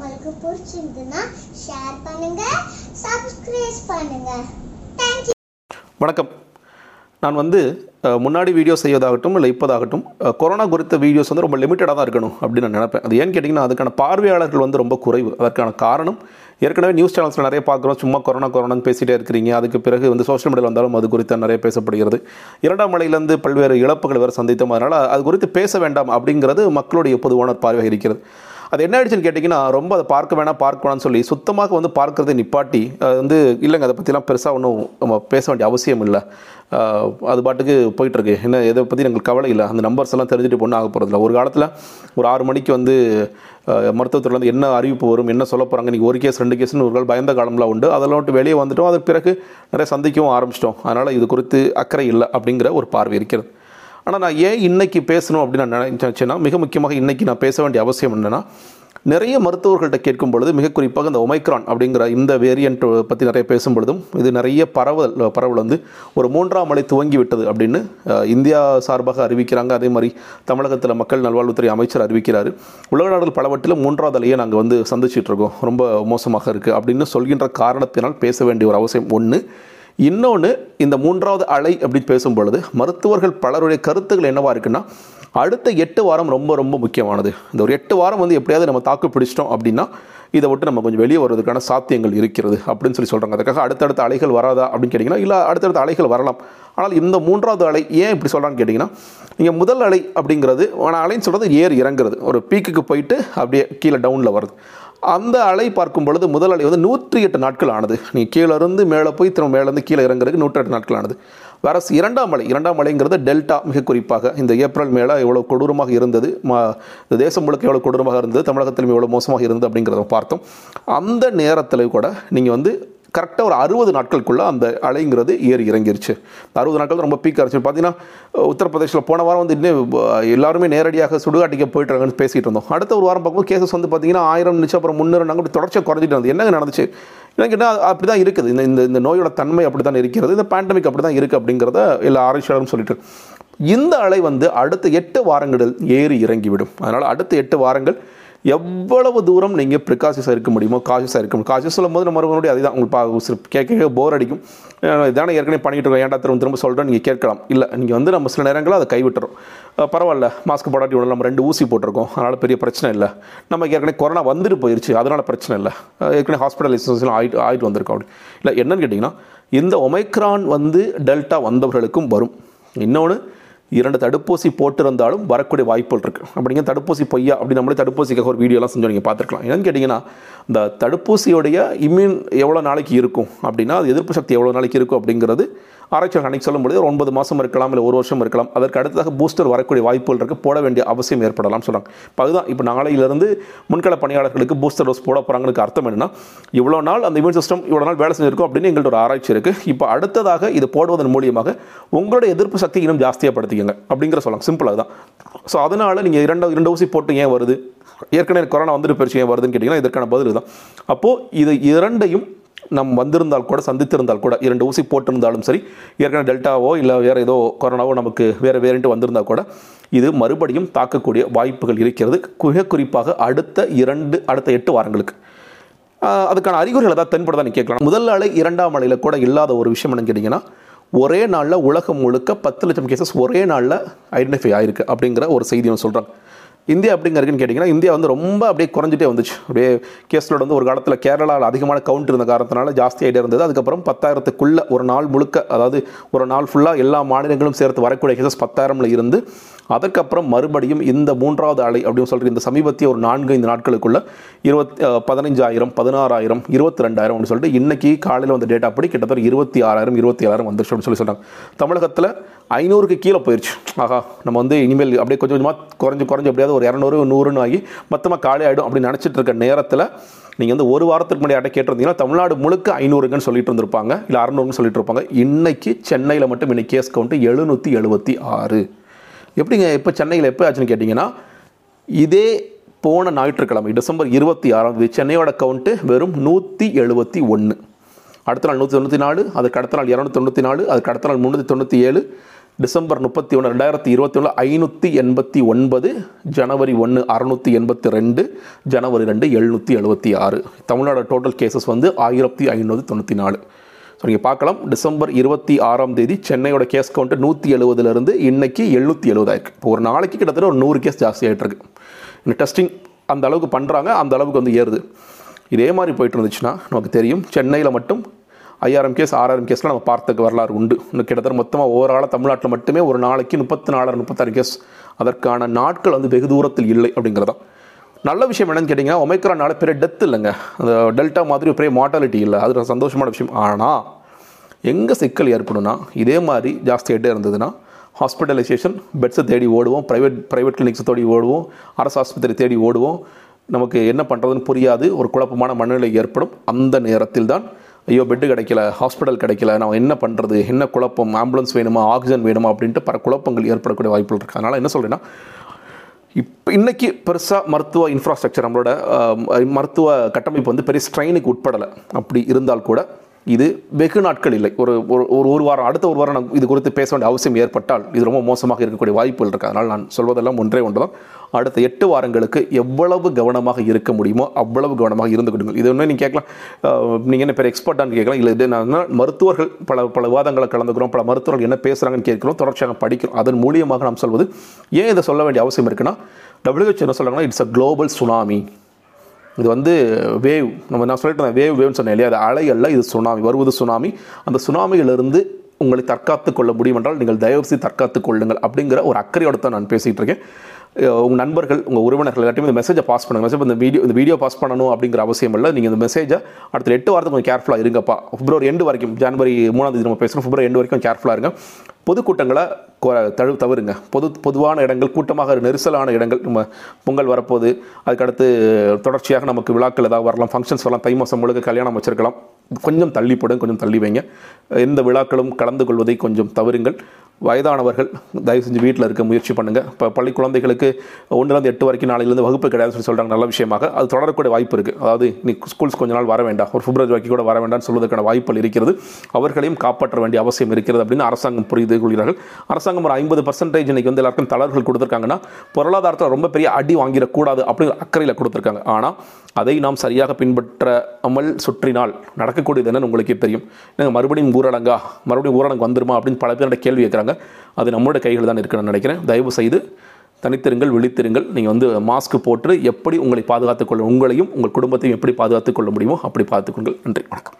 உங்களுக்கு பிடிச்சிருந்துன்னா ஷேர் பண்ணுங்க சப்ஸ்கிரைப் பண்ணுங்க. தேங்க்யூ வணக்கம். நான் வந்து முன்னாடி வீடியோ செய்வதாகட்டும் இல்லை இப்போதாகட்டும் கொரோனா குறித்த வீடியோஸ் வந்து ரொம்ப லிமிட்டடாக தான் இருக்கணும் அப்படின்னு நான் நினைப்பேன். அது ஏன்னு கேட்டிங்கன்னா அதுக்கான பார்வையாளர்கள் வந்து ரொம்ப குறைவு. அதற்கான காரணம் ஏற்கனவே நியூஸ் சேனல்ஸில் நிறைய பார்க்குறோம். சும்மா கொரோனா கொரோனான்னு பேசிகிட்டே இருக்கிறீங்க. அதுக்கு பிறகு வந்து சோஷியல் மீடியாவில் வந்தாலும் அது குறித்து நிறைய பேசப்படுகிறது. இரண்டாம் மலையிலேருந்து பல்வேறு இழப்புகள் வேறு சந்தித்தோம். அதனால் அது குறித்து பேச வேண்டாம் அப்படிங்கிறது மக்களுடைய பொதுவான பார்வை பார்வையாக இருக்கிறது. அது என்ன ஆயிடுச்சுன்னு கேட்டிங்கன்னா ரொம்ப அதை பார்க்க வேணாம் பார்க்க வேணாம்னு சொல்லி சுத்தமாக வந்து பார்க்குறதை நிப்பாட்டி அது வந்து இல்லைங்க அதை பற்றிலாம் பெருசாக ஒன்றும் நம்ம பேச வேண்டிய அவசியம் இல்லை. அது பாட்டுக்கு போயிட்டுருக்கு. என்ன இதை பற்றி எங்களுக்கு கவலை இல்லை. அந்த நம்பர்ஸ் எல்லாம் தெரிஞ்சுட்டு பொண்ணு ஆக போகிறதில்ல ஒரு காலத்தில் ஒரு ஆறு மணிக்கு வந்து மருத்துவத்துறையிலேருந்து என்ன அறிவிப்பு வரும் என்ன சொல்ல போகிறாங்க இன்றைக்கி ஒரு கேஸ் ரெண்டு கேஸ்னு ஒரு கால் பயந்த காலம்லாம் உண்டு. அதெல்லாம் விட்டு வெளியே வந்துட்டோம். அதுக்கு பிறகு நிறைய சந்திக்கவும் ஆரம்பிச்சிட்டோம். அதனால் இது குறித்து அக்கறை இல்லை அப்படிங்கிற ஒரு பார்வை இருக்கிறது. ஆனால் நான் ஏன் இன்றைக்கி பேசணும் அப்படின்னு நான் நினைச்சேன்னா மிக முக்கியமாக இன்றைக்கி நான் பேச வேண்டிய அவசியம் என்னென்னா நிறைய மருத்துவர்கள்ட்ட கேட்கும் பொழுது மிக குறிப்பாக இந்த ஒமைக்ரான் அப்படிங்கிற இந்த வேரியண்ட் பற்றி நிறைய பேசும் பொழுதும் இது நிறைய பரவல் பரவல் வந்து ஒரு மூன்றாம் அலை துவங்கி விட்டது அப்படின்னு இந்தியா சார்பாக அறிவிக்கிறாங்க. அதே மாதிரி தமிழகத்தில் மக்கள் நல்வாழ்வுத்துறை அமைச்சர் அறிவிக்கிறார். உலக நாடுகள் பலவற்றிலும் மூன்றாவது அலையை நாங்கள் வந்து சந்திச்சிட்ருக்கோம் ரொம்ப மோசமாக இருக்குது அப்படின்னு சொல்கின்ற காரணத்தினால் பேச வேண்டிய ஒரு அவசியம் ஒன்று இன்னொன்று இந்த மூன்றாவது அலை அப்படின்னு பேசும் பொழுது மருத்துவர்கள் பலருடைய கருத்துக்கள் என்னவா இருக்குன்னா அடுத்த எட்டு வாரம் ரொம்ப ரொம்ப முக்கியமானது. இந்த ஒரு எட்டு வாரம் வந்து எப்படியாவது நம்ம தாக்கு பிடிச்சிட்டோம் அப்படின்னா இதை விட்டு நம்ம கொஞ்சம் வெளியே வருவதற்கான சாத்தியங்கள் இருக்கிறது அப்படின்னு சொல்லி சொல்கிறாங்க அதுக்காக அடுத்தடுத்த அலைகள் வராதா அப்படின்னு கேட்டிங்கன்னா இல்லை அடுத்தடுத்த அலைகள் வரலாம். ஆனால் இந்த மூன்றாவது அலை ஏன் இப்படி சொல்கிறான்னு கேட்டிங்கன்னா நீங்கள் முதல் அலை அப்படிங்கிறது ஆனால் அலைன்னு சொல்கிறது ஏறி இறங்குறது. ஒரு பீக்குக்கு போயிட்டு அப்படியே கீழே டவுனில் வருது அந்த அலை பார்க்கும் பொழுது முதல் அலை வந்து நூற்றி எட்டு நாட்கள் ஆனது நீ கீழே இருந்து மேலே போய் திரும்ப மேலேருந்து கீழே இறங்குறதுக்கு நூற்றி எட்டு நாட்கள் ஆனது வேற இரண்டாம் அலை இரண்டாம் அலைங்கிறது டெல்டா மிக குறிப்பாக. இந்த ஏப்ரல் மேலே எவ்வளோ கொடூரமாக இருந்தது மா இந்த தேசம் முழுக்க எவ்வளோ கொடூரமாக இருந்தது தமிழகத்திலும் எவ்வளோ மோசமாக இருந்தது அப்படிங்கிறத பார்த்தோம். அந்த நேரத்தில் கூட நீங்கள் வந்து கரெக்டாக ஒரு அறுபது நாட்களுக்குள்ளே அந்த அலைங்கிறது ஏறி இறங்கிருச்சு. அறுபது நாட்கள் ரொம்ப பீக் ஆச்சு பார்த்தீங்கன்னா உத்தரப்பிரதேசில் போன வாரம் வந்து இன்னும் எல்லாருமே நேரடியாக சுடுகாட்டிக்க போயிட்டுறாங்கன்னு பேசிகிட்டு பேசிட்டு இருந்தோம். அடுத்த ஒரு வாரம் பார்க்கும்போது கேசஸ் வந்து பார்த்தீங்கன்னா ஆயிரம் நிமிஷம் அப்புறம் முன்னூறு நாங்கள் தொடர்ச்சியாக குறைஞ்சிட்டு இருந்தது. என்னங்க நடந்துச்சு? எனக்கு என்ன அப்படி தான் இருக்குது. இந்த இந்த இந்த நோயோட தன்மை அப்படி தான் இருக்கிறது. இந்த பேண்டமிக் அப்படி தான் இருக்குது அப்படிங்கிறத எல்லா ஆராய்ச்சியாளரும் சொல்லிட்டு இந்த அலை வந்து அடுத்த எட்டு வாரங்களில் ஏறி இறங்கிவிடும். அதனால் அடுத்த எட்டு வாரங்கள் எவ்வளவு தூரம் நீங்கள் ப்ரிகாஷியஸாக இருக்க முடியுமோ காஷியஸாக இருக்க முடியும் காஷியஸ் சொல்லும் போது நம்ம மறுபடியும் அதுதான். உங்களுக்கு பா- கேட்க கேட்க போர் அடிக்கும். இதான ஏற்கனவே பண்ணிகிட்டு இருக்கோம். ஏன்டா திரும்ப திரும்ப சொல்கிறோம் நீங்கள் கேட்கலாம். இல்லை நீங்கள் வந்து நம்ம சில நேரங்களில் அதை கைவிட்டுறோம். பரவாயில்ல. மாஸ்க் போடாட்டி விட நம்ம ரெண்டு ஊசி போட்டிருக்கோம். அதனால் பெரிய பிரச்சனை இல்லை. நமக்கு ஏற்கனவே கொரோனா வந்துட்டு போயிருச்சு. அதனால் பிரச்சனை இல்லை. ஏற்கனவே ஹாஸ்பிட்டலைசேஷன் ஆகிட்டு ஆகிட்டு வந்திருக்கோம் அப்படி. இல்லை என்னன்னு கேட்டிங்கன்னா இந்த ஒமைக்ரான் வந்து டெல்டா வந்தவர்களுக்கும் வரும். இன்னொன்று இரண்டு தடுப்பூசி போட்டிருந்தாலும் வரக்கூடிய வாய்ப்புகள் இருக்குது அப்படிங்க தடுப்பூசி பொய்யா அப்படி நம்மளே தடுப்பூசிக்காக ஒரு வீடியோலாம் செஞ்சு நீங்கள் பார்த்துருக்கலாம். என்னன்னு கேட்டிங்கன்னா இந்த தடுப்பூசியோடைய இம்யூன் எவ்வளோ நாளைக்கு இருக்கும் அப்படின்னா அது எதிர்ப்பு சக்தி எவ்வளோ நாளைக்கு இருக்கும் அப்படிங்கிறது ஆராய்ச்சியாளர் அன்னைக்கு சொல்லும் ஒரு ஒன்பது மாதம் இருக்கலாம் இல்லை ஒரு வருஷம் இருக்கலாம் அதற்கு அடுத்ததாக பூஸ்டர் வரக்கூடிய வாய்ப்புகள் இருக்குது போட வேண்டிய அவசியம் ஏற்படலாம் சொல்கிறாங்க இப்போ அதுதான் இப்போ நாளையிலிருந்து முன்கள பணியாளர்களுக்கு பூஸ்டர் டோஸ் போட போகிறாங்களுக்கு அர்த்தம் என்னன்னா இவ்வளோ நாள் அந்த இம்யூன் சிஸ்டம் இவ்வளோ நாள் வேலை செஞ்சிருக்கும் அப்படின்னு எங்கள்கிட்ட ஒரு ஆராய்ச்சி இருக்குது இப்போ அடுத்ததாக இது போடுவதன் மூலியமாக உங்களோட எதிர்ப்பு சக்தி இன்னும் ஜாஸ்தியாக படுத்திக்கங்க அப்படிங்கிற சொல்லலாம் சிம்பிள் அதுதான். ஸோ அதனால் நீங்கள் இரண்டு இரண்டு ஊசி போட்டு ஏன் வருது? ஏற்கனவே கொரோனா வந்துட்டு போயிடுச்சு ஏன் வருதுன்னு கேட்டிங்கன்னா இதற்கான பதில் தான் அப்போது இது இரண்டையும் நம் வந்திருந்தால் கூட சந்தித்திருந்தால் கூட இரண்டு ஊசி போட்டிருந்தாலும் சரி ஏற்கனவே டெல்டாவோ இல்லை வேறு ஏதோ கொரோனாவோ நமக்கு வேறு வேறுன்ட்டு வந்திருந்தால் கூட இது மறுபடியும் தாக்கக்கூடிய வாய்ப்புகள் இருக்கிறது. மிக குறிப்பாக அடுத்த இரண்டு அடுத்த எட்டு வாரங்களுக்கு. அதுக்கான அறிகுறிகள் ஏதாவது தென்படுதா நீ கேட்கலாம். முதல் அலை இரண்டாம் அலையில் கூட இல்லாத ஒரு விஷயம் என்னன்னு கேட்டிங்கன்னா ஒரே நாளில் உலகம் முழுக்க பத்து லட்சம் கேசஸ் ஒரே நாளில் ஐடென்டிஃபை ஆயிருக்கு அப்படிங்கிற ஒரு செய்தி ஒன்று சொல்கிறாங்க இந்தியா அப்படிங்க இருக்குன்னு கேட்டிங்கன்னா இந்தியா வந்து ரொம்ப அப்படியே குறைஞ்சிட்டே வந்துச்சு. அப்படியே கேஸ்லோட வந்து ஒரு காலத்தில் கேரளாவில் அதிகமான கவுண்ட் இருந்த காரணத்தினால ஜாஸ்தி ஆகிட்டே இருந்தது. அதுக்கப்புறம் பத்தாயிரத்துக்குள்ளே ஒரு நாள் முழுக்க அதாவது ஒரு நாள் ஃபுல்லாக எல்லா மாநிலங்களும் சேர்த்து வரக்கூடிய கேசஸ் பத்தாயிரமில் இருந்து அதுக்கப்புறம் மறுபடியும் இந்த மூன்றாவது அலை அப்படின்னு சொல்கிற இந்த சமீபத்திய ஒரு நான்கு ஐந்து நாட்களுக்குள்ள இருபத்தி பதினஞ்சாயிரம் பதினாறாயிரம் இருபத்தி ரெண்டாயிரம் அப்படின்னு சொல்லிட்டு இன்றைக்கி காலையில் வந்த டேட்டா அப்படி கிட்டத்தட்ட இருபத்தி ஆறாயிரம் இருபத்தி ஏழாயிரம் வந்துருச்சு அப்படின்னு சொல்லி சொல்கிறாங்க தமிழகத்தில் ஐநூறுக்கு கீழே போயிடுச்சு ஆஹா நம்ம வந்து இனிமேல் அப்படியே கொஞ்சம் கொஞ்சமாக குறைஞ்சு குறைஞ்சு எப்படியாவது ஒரு இரநூறு நூறுன்னு ஆகி மொத்தமாக காலி ஆகிடும் அப்படின்னு நினச்சிட்டு இருக்க நேரத்தில் நீங்கள் வந்து ஒரு வாரத்துக்கு முன்னாடி யார்ட்ட கேட்டிருந்தீங்கன்னா தமிழ்நாடு முழுக்க ஐநூறுங்கன்னு சொல்லிட்டு இருந்திருப்பாங்க. இல்லை அறநூறுன்னு சொல்லிட்டு இருப்பாங்க. இன்னைக்கு சென்னையில் மட்டும் இன்னைக்கு கேஸ் கவுண்ட்டு எழுநூற்றி எழுபத்தி ஆறு. எப்படிங்க இப்போ சென்னையில் எப்போ ஆச்சுன்னு கேட்டிங்கன்னா இதே போன ஞாயிற்றுக்கிழமை டிசம்பர் இருபத்தி ஆறாம் தேதி சென்னையோட கவுண்ட்டு வெறும் நூற்றி எழுபத்தி ஒன்று அடுத்த நாள் நூற்றி தொண்ணூற்றி நாலு அதுக்கு அடுத்த நாள் இரநூத்தி தொண்ணூற்றி நாலு அதுக்கு அடுத்த நாள் முந்நூற்றி தொண்ணூற்றி ஏழு. டிசம்பர் முப்பத்தி ஒன்று ரெண்டாயிரத்தி இருபத்தி ஒன்று ஐநூற்றி எண்பத்தி ஒன்பது ஜனவரி ஒன்று அறநூற்றி எண்பத்தி ரெண்டு ஜனவரி ரெண்டு எழுநூற்றி எழுபத்தி ஆறு. தமிழ்நாடு டோட்டல் கேசஸ் வந்து ஆயிரத்தி ஐநூற்றி தொண்ணூற்றி நாலு. ஸோ நீங்கள் பார்க்கலாம். டிசம்பர் இருபத்தி ஆறாம் தேதி சென்னையோட கேஸ் கவுண்ட் நூற்றி எழுபதுலேருந்து இன்னைக்கு எழுநூற்றி எழுபதாயிருக்கு இப்போ ஒரு நாளைக்கு கிட்டத்தட்ட ஒரு நூறு கேஸ் ஜாஸ்தி ஆகிட்டுருக்கு இந்த டெஸ்டிங் அந்த அளவுக்கு பண்ணுறாங்க அந்த அளவுக்கு வந்து ஏறுது. இதே மாதிரி போயிட்டு இருந்துச்சுன்னா நமக்கு தெரியும் சென்னையில் மட்டும் ஐயாயிரம் கேஸ் ஆறாயிரம் கேஸ்லாம் நம்ம பார்த்ததுக்கு வரலாறு உண்டு. இன்னும் கிட்டத்தட்ட மொத்தமாக ஓவரால் தமிழ்நாட்டில் மட்டுமே ஒரு நாளைக்கு முப்பத்தி நாலாயிரம் முப்பத்தாறு கேஸ் அதற்கான நாட்கள் வந்து வெகு தூரத்தில் இல்லை அப்படிங்கிறதான். நல்ல விஷயம் என்னன்னு கேட்டிங்கன்னா ஒமைக்ரானால பெரிய டெத் இல்லைங்க. அந்த டெல்டா மாதிரி பெரிய மார்ட்டாலிட்டி இல்லை. அது சந்தோஷமான விஷயம். ஆனால் எங்கே சிக்கல் ஏற்படும்னா இதே மாதிரி ஜாஸ்தியாகிட்டே இருந்ததுன்னா ஹாஸ்பிட்டலைசேஷன் பெட்ஸை தேடி ஓடுவோம் ப்ரைவேட் ப்ரைவேட் கிளினிக்ஸை தேடி ஓடுவோம் அரசு ஆஸ்பத்திரி தேடி ஓடுவோம். நமக்கு என்ன பண்ணுறதுன்னு புரியாது. ஒரு குழப்பமான மனநிலை ஏற்படும். அந்த நேரத்தில் தான் ஐயோ பெட்டு கிடைக்கல ஹாஸ்பிட்டல் கிடைக்கல நம்ம என்ன பண்ணுறது என்ன குழப்பம்? ஆம்புலன்ஸ் வேணுமா? ஆக்சிஜன் வேணுமா? அப்படின்ட்டு பல குழப்பங்கள் ஏற்படக்கூடிய வாய்ப்புகள் இருக்குது அதனால் என்ன சொல்கிறேன்னா இப்போ இன்றைக்கி பெருசாக மருத்துவ இன்ஃப்ராஸ்ட்ரக்சர் நம்மளோட மருத்துவ கட்டமைப்பு வந்து பெரிய ஸ்ட்ரெயினுக்கு உட்படலை. அப்படி இருந்தால் கூட இது வெகு நாட்கள் இல்லை. ஒரு ஒரு ஒரு ஒரு வாரம் அடுத்த ஒரு வாரம் நான் இது குறித்து பேச வேண்டிய அவசியம் ஏற்பட்டால் இது ரொம்ப மோசமாக இருக்கக்கூடிய வாய்ப்புகள் இருக்குது அதனால் நான் சொல்வதெல்லாம் ஒன்றே ஒன்று தான் அடுத்த எட்டு வாரங்களுக்கு எவ்வளவு கவனமாக இருக்க முடியுமோ அவ்வளவு கவனமாக இருந்து கொடுங்கள் இது ஒன்று நீங்கள் கேட்கலாம். நீங்கள் என்ன பேர் எக்ஸ்பர்ட்டான்னு கேட்கலாம். இல்லை இது நான் மருத்துவர்கள் பல பல விவாதங்களை கலந்துக்கிறோம் பல மருத்துவர்கள் என்ன பேசுகிறாங்கன்னு கேட்கிறோம் தொடர்ச்சியாக படிக்கிறோம். அதன் மூலியமாக நாம் சொல்வது ஏன் இதை சொல்ல வேண்டிய அவசியம் இருக்குன்னா டபிள்யூஹெச் என்ன சொல்கிறாங்கன்னா இட்ஸ் அ குளோபல் சுனாமி இது வந்து வேவ் நம்ம நான் சொல்லிட்டு வேவ் வேவ்னு சொன்னேன் இல்லையா? அது அலை அல்ல இது சுனாமி வருவது சுனாமி. அந்த சுனாமியிலிருந்து உங்களை தற்காத்து கொள்ள முடியும் என்றால் நீங்கள் தயவுசெய்து தற்காத்து கொள்ளுங்கள் அப்படிங்கிற ஒரு அக்கறையோட தான் நான் பேசிகிட்டு இருக்கேன். உங்கள் நண்பர்கள் உங்கள் உறவினர்கள் எல்லாத்தையும் இந்த மெசேஜை பாஸ் பண்ணுங்கள் மெசேஜ் இந்த வீடியோ இந்த வீடியோ பாஸ் பண்ணணும் அப்படிங்கிற அவசியம் இல்லை. நீங்கள் இந்த மெசேஜை அடுத்த எட்டு வாரத்துக்கு கொஞ்சம் கேர்ஃபுல்லாக இருங்கப்பா. பிப்ரவரி எண்டு வரைக்கும் ஜனவரி மூணாம் தேதி நம்ம பேசுகிறோம் பிப்ரவரி எண்டு வரைக்கும் கேர்ஃபுல்லாக இருங்க. பொதுக்கூட்டங்களை கொ- தழு தவிருங்க பொது பொதுவான இடங்கள் கூட்டமாக நெரிசலான இடங்கள் நம்ம பொங்கல் வரப்போகுது அதுக்கடுத்து தொடர்ச்சியாக நமக்கு விழாக்கள் ஏதாவது வரலாம் ஃபங்க்ஷன்ஸ் வரலாம் தை மாதம் முழுக்க கல்யாணம் வச்சுருக்கலாம். கொஞ்சம் தள்ளிப்படும் கொஞ்சம் தள்ளி வைங்க. எந்த விழாக்களும் கலந்து கொள்வதை கொஞ்சம் தவிருங்கள் வயதானவர்கள் தயவு செஞ்சு வீட்டில் இருக்க முயற்சி பண்ணுங்கள் இப்போ பள்ளி குழந்தைகளுக்கு ஒன்றுலேருந்து எட்டு வரைக்கும் நாளையிலேருந்து வகுப்பு கிடையாதுன்னு சொல்லி சொல்கிறாங்க நல்ல விஷயமாக. அது தொடரக்கூடிய வாய்ப்பு இருக்குது அதாவது இன்னைக்கு ஸ்கூல்ஸ் கொஞ்ச நாள் வர வேண்டாம். ஒரு பிப்ரவரி வரைக்கும் கூட வர வேண்டாம்னு சொல்வதற்கான வாய்ப்புகள் இருக்கிறது. அவர்களையும் காப்பாற்ற வேண்டிய அவசியம் இருக்கிறது அப்படின்னு அரசாங்கம் புரிந்து கொள்கிறார்கள். அரசாங்கம் ஒரு ஐம்பது பர்சன்டேஜ் இன்னைக்கு வந்து எல்லாருக்கும் தளர்வுகள் கொடுத்துருக்காங்கன்னா பொருளாதாரத்தில் ரொம்ப பெரிய அடி வாங்கிடக்கூடாது அப்படிங்கிற அக்கறையில் கொடுத்துருக்காங்க. ஆனால் அதை நாம் சரியாக பின்பற்றாமல் சுற்றினால் நடக்கக்கூடியது என்னன்னு உங்களுக்கே தெரியும். நாங்கள் மறுபடியும் ஊரடங்கா? மறுபடியும் ஊரடங்கு வந்துருமா அப்படின்னு பல பேரோட கேள்வி கேட்குறாங்க. அது நம்மளோட கைகள் தான் இருக்குன்னு நினைக்கிறேன். தயவு செய்து தனித்திருங்கள் விழித்திருங்கள். நீங்கள் வந்து மாஸ்க் போட்டு எப்படி உங்களை பாதுகாத்துக்கொள்ள உங்களையும் உங்கள் குடும்பத்தையும் எப்படி பாதுகாத்துக் கொள்ள முடியுமோ அப்படி பார்த்துக்கொள்ளுங்கள். நன்றி. வணக்கம்.